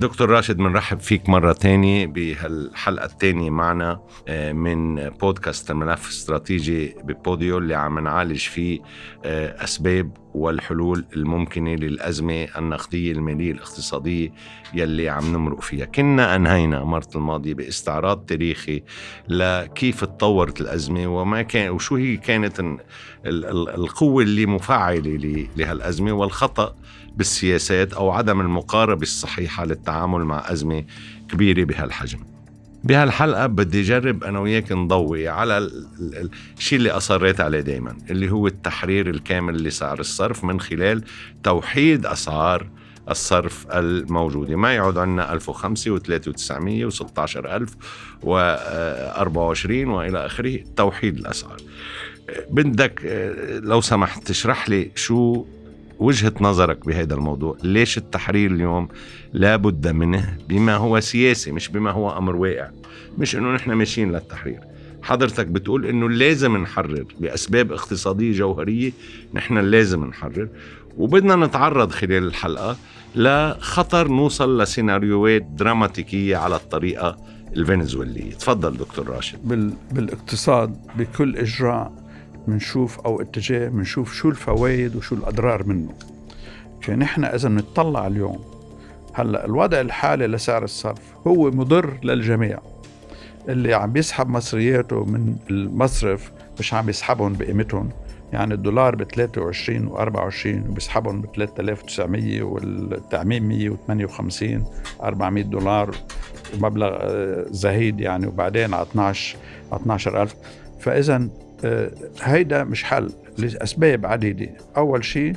دكتور راشد بنرحب فيك مرة تانية بهالحلقة الثانية معنا آه، من بودكاست الملف الاستراتيجي ببوديو اللي عم نعالج فيه آه، أسباب والحلول الممكنة للأزمة النقدية المالية الاقتصادية يلي عم نمرق فيها. كنا أنهينا مرة الماضية باستعراض تاريخي لكيف تطورت الأزمة وما كان وشو هي كانت القوة اللي مفعلة لهالأزمة والخطأ بالسياسات أو عدم المقاربة الصحيحة للتعامل مع أزمة كبيرة بهالحجم. بهالحلقة بدي أجرب أنا وياك نضوي على الشيء اللي أصريت عليه دايما اللي هو التحرير الكامل لسعر الصرف من خلال توحيد أسعار الصرف الموجودة. ما يعود عندنا 1005 و3900 و16000 و24 وإلى آخره توحيد الأسعار. بدك لو سمحت تشرح لي شو وجهة نظرك بهذا الموضوع. ليش التحرير اليوم لابد منه بما هو سياسي مش بما هو أمر واقع؟ مش أنه نحن ماشيين للتحرير. حضرتك بتقول إنه لازم نحرر بأسباب اقتصادية جوهرية نحن لازم نحرر. وبدنا نتعرض خلال الحلقة لخطر نوصل لسيناريوهات دراماتيكية على الطريقة الفنزويلية. تفضل دكتور راشد. بال... بالإقتصاد بكل إجراء بنشوف أو اتجاه بنشوف شو الفوائد وشو الأضرار منه. فنحن إذا بنطلع اليوم هلأ الوضع الحالي لسعر الصرف هو مضر للجميع. اللي عم بيسحب مصرياته من المصرف مش عم يسحبهم بقيمتهم. يعني الدولار ب 23 و 24 وبيسحبهم ب 3900 والتعميم 158 400 دولار ومبلغ آه، زهيد يعني وبعدين على 12 على 12000 فإذا هيدا مش حل لأسباب عديدة. أول شيء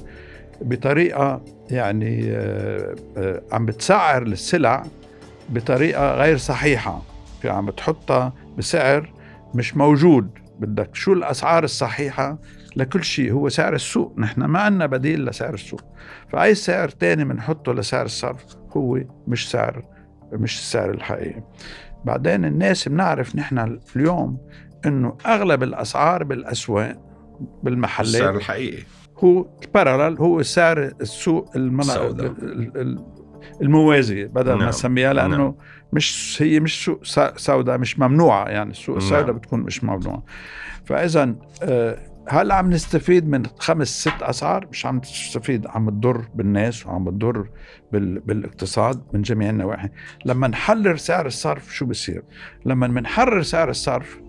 بطريقة يعني آه، آه، عم بتسعر السلع بطريقة غير صحيحة. في عم بتحطها بسعر مش موجود. بدك شو الأسعار الصحيحة؟ لكل شيء هو سعر السوق. نحن ما عندنا بديل لسعر السوق. فأي سعر تاني بنحطه لسعر الصرف هو مش سعر مش السعر الحقيقي. بعدين الناس بنعرف نحن اليوم إنه أغلب الأسعار بالأسواق بالمحلات السعر الحقيقي. هو البارالل هو سعر السوق المنا... الموازي بدل نعم. ما نسميها لأنه نعم. مش هي مش سوق سوداء مش ممنوعة. يعني السوق نعم. السوداء بتكون مش ممنوعة. فاذا آه، هل عم نستفيد من خمس ست أسعار؟ مش عم نستفيد عم تضر بالناس وعم تضر بال... بالاقتصاد من جميع النواحي. لما نحرر سعر الصرف شو بصير؟ لما بنحرر سعر الصرف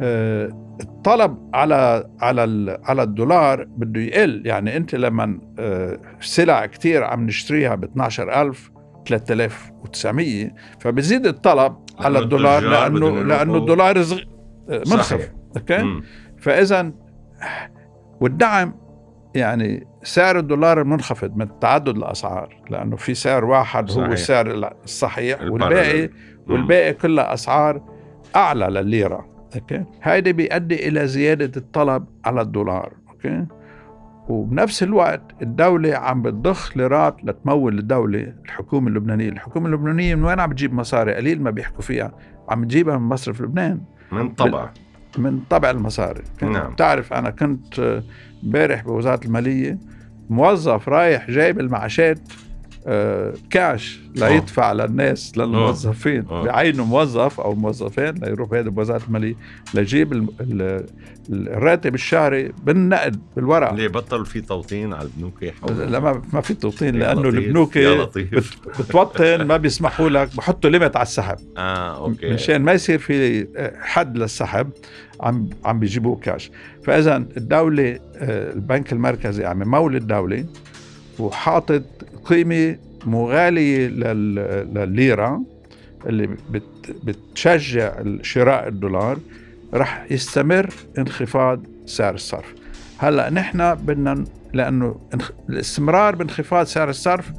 الطلب على على على الدولار بده يقل. يعني انت لما آه، سلع كثير عم نشتريها ب 12000 3900 فبزيد الطلب على الدولار لأنه لأنه الدولار منخفض. okay؟ فاذا والدعم يعني سعر الدولار المنخفض من تعدد الأسعار لأنه في سعر واحد صحيح. هو السعر الصحيح والباقي والباقي كلها أسعار أعلى للليرة. okay؟ هيدا بيؤدي إلى زيادة الطلب على الدولار okay؟ وبنفس الوقت الدولة عم بتضخ ليرات لتمول الدولة الحكومة اللبنانية. الحكومة اللبنانية من وين عم بتجيب مصاري؟ قليل ما بيحكوا فيها. عم تجيبها من مصرف لبنان. من طبع. من طبع المصاري. نعم. بتعرف أنا كنت امبارح بوزارة المالية موظف رايح جايب المعاشات آه، كاش ليدفع أوه. للناس للموظفين. بعينوا موظف أو موظفين ليروح هذا بوزارة المالية ليجيب الراتب الشهري بالنقد بالورق ليه بطل في توطين على البنوك لا ما, ما في توطين لأنه البنوك بتوطن ما بيسمحوا لك بحطوا ليمت على السحب. آه أوكي. مشان ما يصير في حد للسحب عم عم بيجيبوه كاش فإذا الدولة آه، البنك المركزي عم يمول الدولة وحاطط قيمة مغالية للليرة اللي بتشجع شراء الدولار رح يستمر انخفاض سعر الصرف. هلأ نحن بدنا لأنه الاستمرار بانخفاض سعر الصرف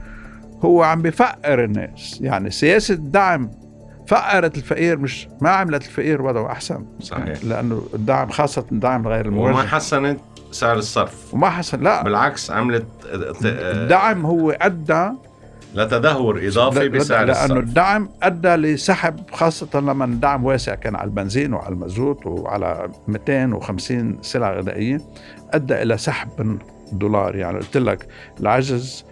هو عم بفقر الناس. يعني سياسة الدعم فقرت الفقير مش ما عملت الفقير وضعه أحسن. صحيح. لأنه الدعم خاصة الدعم غير الموجه وما حسنت سعر الصرف. وما حسن لا. بالعكس عملت الدعم هو أدى لتدهور إضافي بسعر الصرف. لأنه الدعم أدى لسحب خاصة لما الدعم واسع كان على البنزين وعلى المازوت وعلى 250 سلعة غذائية أدى إلى سحب الدولار. يعني قلت لك العجز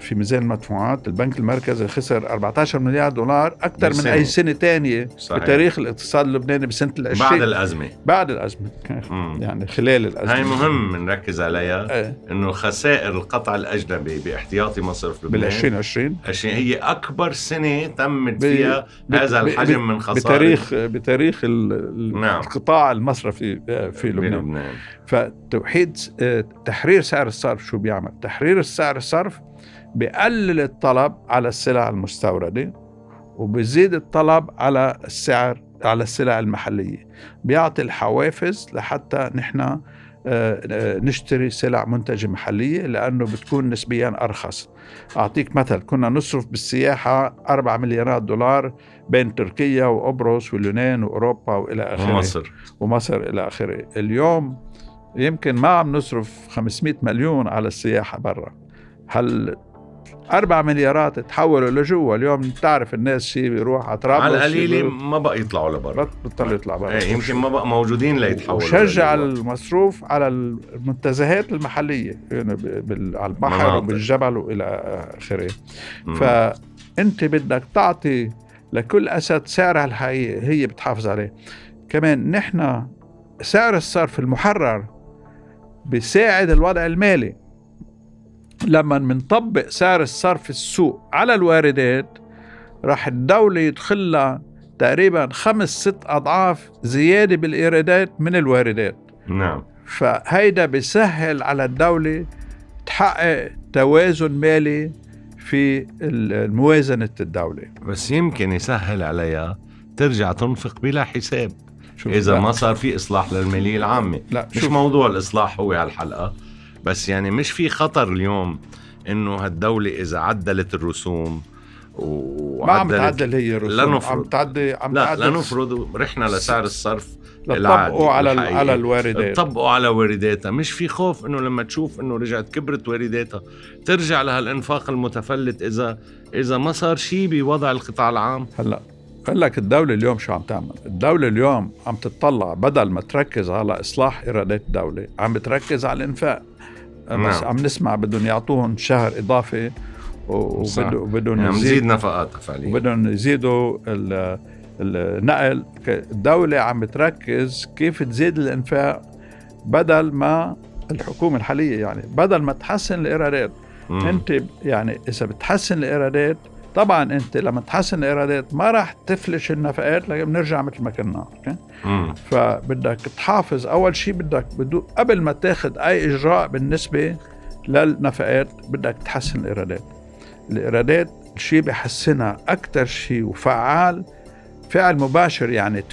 في ميزان المدفوعات البنك المركزي خسر 14 مليار دولار أكثر من. أي سنة ثانية. بتاريخ الاقتصاد اللبناني بسنة ال 20 بعد الأزمة. بعد الأزمة. مم. يعني خلال الأزمة. هاي مهم نركز عليها إيه، إنه خسائر القطع الأجنبي باحتياطي مصرف بال لبنان 2020 عشان هي أكبر سنة تمت فيها ب- هذا الحجم من خسائر. بتاريخ بتاريخ ال- نعم. القطاع المصرفي آه، في لبنان. بلبنان فتوحيد آه، تحرير سعر الصرف. شو بيعمل؟ تحرير سعر الصرف بقلل الطلب على السلع المستوردة وبزيد الطلب على السعر على السلع المحلية. بيعطي الحوافز لحتى نحن آه، آه، نشتري سلع منتجة محلية لأنه بتكون نسبيا أرخص. أعطيك مثل كنا نصرف بالسياحة 4 مليارات دولار بين تركيا وقبرص واليونان وأوروبا وإلى آخره. ومصر. ومصر إلى آخره. اليوم يمكن ما عم نصرف 500 مليون على السياحة برا. هل 4 مليارات تحولوا لجوا. اليوم بتعرف الناس شيء بيروح على طرابلس على شي بيروح- ما بقى يطلعوا لبرا. بط- بطل يطلع برا. إيه يمكن ما بقى موجودين ليتحولوا وشجع لجوا. المصروف على المنتزهات المحلية يعني على البحر مناطق. وبالجبل وإلى آخره. مم. فانت بدك تعطي لكل أسد سعرها الحقيقي هي بتحافظ عليه. كمان نحن سعر الصرف المحرر بيساعد الوضع المالي. لما بنطبق سعر الصرف السوق على الواردات راح الدولة يدخل لها تقريبا خمس ست أضعاف زيادة بالإيرادات من الواردات. نعم. فهيدا بيسهل على الدولة تحقق توازن مالي في موازنة الدولة. بس يمكن يسهل عليها ترجع تنفق بلا حساب. لا، ما صار في إصلاح للمالية العامة. لا مش شوف. موضوع الإصلاح هو هالحلقه بس يعني مش في خطر اليوم إنه هالدولة إذا عدلت الرسوم ما عم وعدلت تعدل هي الرسوم لا نفرض. عم تعدي عم لا تعدل. لا نفرض رحنا لسعر الصرف لطبقوا على. على الواردات. طبقوا على وارداتها. مش في خوف إنه لما تشوف إنه رجعت كبرت وارداتها. ترجع لهالإنفاق المتفلت اذا إذا ما صار شيء بوضع القطاع العام. هلأ. بقول لك الدولة اليوم شو عم تعمل؟ الدولة اليوم عم تطلع بدل ما تركز على إصلاح إيرادات الدولة عم بتركز على الإنفاق بس نعم. عم نسمع بدهم يعطوهم شهر إضافي. وبدهم بدهم يعني يزيد مزيد نفقاتها فعليا وبدهم يزيدوا ال- النقل الدولة عم بتركز كيف تزيد الإنفاق بدل ما الحكومة الحالية يعني بدل ما تحسن الإيرادات. انت يعني إذا بتحسن الايرادات طبعا أنت لما تحسن الإيرادات ما راح تفلش النفقات لكن بنرجع مثل ما كنا أوكي؟ مم. فبدك تحافظ أول شيء بدك بدو قبل ما تاخذ أي إجراء بالنسبة للنفقات بدك تحسن الإيرادات الإيرادات الشيء بيحسنها أكثر شيء وفعال فعل مباشر يعني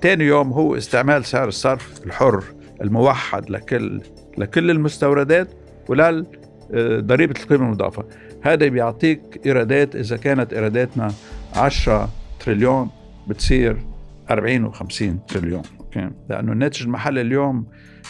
تاني يوم هو استعمال سعر الصرف الحر الموحد لكل لكل المستوردات ولل آه، ضريبة القيمة المضافة هذا بيعطيك إيرادات إذا كانت إيراداتنا 10 تريليون بتصير 40 و50 تريليون okay؟ لأنه الناتج المحلي اليوم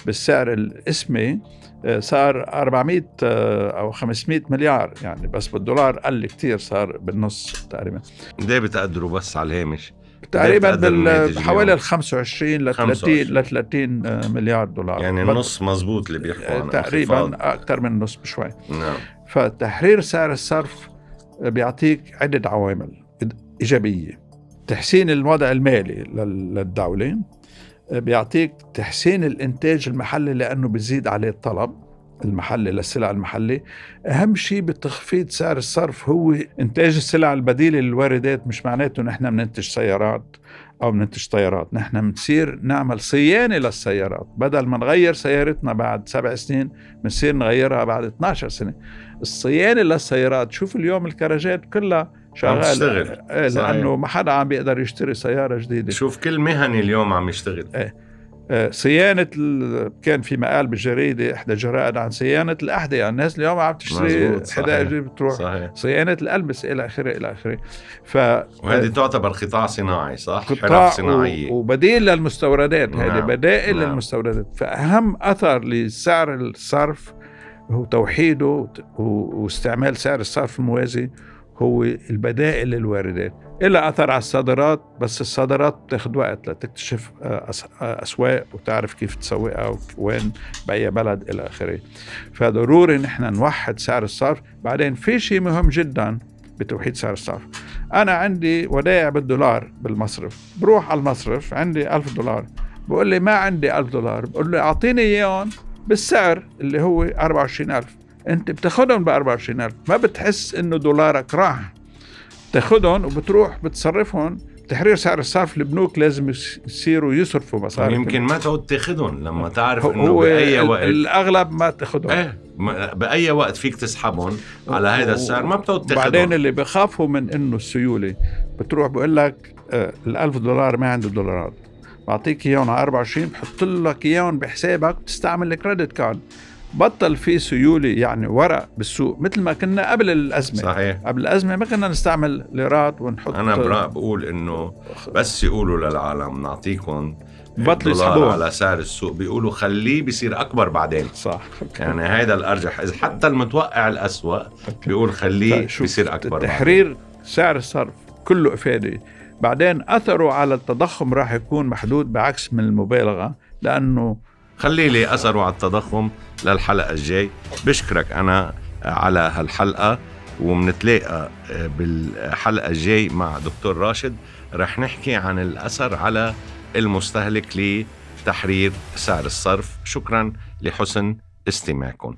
بالسعر الاسمي آه، صار 400 آه، أو 500 مليار يعني بس بالدولار قل كتير صار بالنص تقريبا قد بتقدروا بس على الهامش تقريبا بتقدر الناتج بال- حوالي اليوم؟ ال 25 ل 30 25. ل 30 مليار دولار يعني النص مزبوط اللي بيحكوا آه، عنه تقريبا. أكثر من النص بشوي نعم فتحرير سعر الصرف بيعطيك عدة عوامل إيجابية. تحسين الوضع المالي لل- للدولة بيعطيك تحسين الإنتاج المحلي لأنه بيزيد عليه الطلب المحلي للسلع المحلي. أهم شيء بتخفيض سعر الصرف هو إنتاج السلع البديلة للواردات مش معناته نحن بننتج سيارات. أو بننتج طيارات نحن بنصير نعمل صيانة للسيارات. بدل ما نغير سيارتنا بعد سبع سنين بنصير نغيرها بعد 12 سنة. الصيانة للسيارات شوف اليوم الكراجات كلها شغال تشتغل. صحيح. لأنه ما حدا عم بيقدر يشتري سيارة جديدة. شوف كل مهني اليوم عم يشتغل. آه، صيانة ال- كان في مقال بالجريدة إحدى الجرائد عن صيانة الأحذية يعني الناس اليوم عم تشتري. حدائق بتروح صحيح صيانة الألبسة إلى آخره إلى آخره ف وهذه تعتبر قطاع صناعي صح؟ قطاع و- وبديل للمستوردات نعم، هذه بدائل نعم. للمستوردات فأهم أثر لسعر الصرف هو توحيده واستعمال سعر الصرف الموازي هو البدائل للواردات. إلى أثر على الصادرات بس الصادرات بتاخذ وقت لتكتشف آه، آه، أسواق وتعرف كيف تسوقها وين بأي بلد إلى آخره. فضروري نحن نوحد سعر الصرف. بعدين في شيء مهم جدا بتوحيد سعر الصرف. أنا عندي ودائع بالدولار بالمصرف. بروح على المصرف عندي ألف دولار. بقول لي ما عندي ألف دولار. بقول له أعطيني إياهم بالسعر اللي هو 24000 انت بتاخدهم ب 24000 ما بتحس انه دولارك راح. بتاخدهم وبتروح بتصرفهم. تحرير سعر الصرف البنوك لازم يصيروا يصرفوا مصاري يمكن ما تعود تاخدهم لما تعرف إنه بأي وقت. الأغلب ما تاخدهم. إيه بأي وقت فيك تسحبهم على هذا السعر. ما بتعود تاخدهم. بعدين اللي بخافوا من إنه السيولة. بتروح بقول لك آه، ال 1000 دولار ما عنده دولارات. بعطيك إياهم على 24 بحط لك إياهم بحسابك بتستعمل الكريدت كارد بطل في سيوله يعني ورق بالسوق مثل ما كنا قبل الأزمة. صحيح. قبل الأزمة ما كنا نستعمل ليرات ونحط أنا بقول إنه بس يقولوا للعالم نعطيكم بطلوا يسحبوه. على سعر السوق بيقولوا خليه بيصير أكبر بعدين. صح. يعني هذا الأرجح. إذا حتى المتوقع الاسوء بيقول خليه طيب، بيصير أكبر تحرير بعدين. سعر الصرف كله افاده بعدين أثره على التضخم راح يكون محدود بعكس من المبالغة لأنه خلي لي اثره على التضخم للحلقة الجاي. بشكرك أنا على هالحلقة ومنتلاقى بالحلقة الجاي مع دكتور راشد. رح نحكي عن الأثر على المستهلك لتحرير سعر الصرف. شكرا لحسن استماعكم.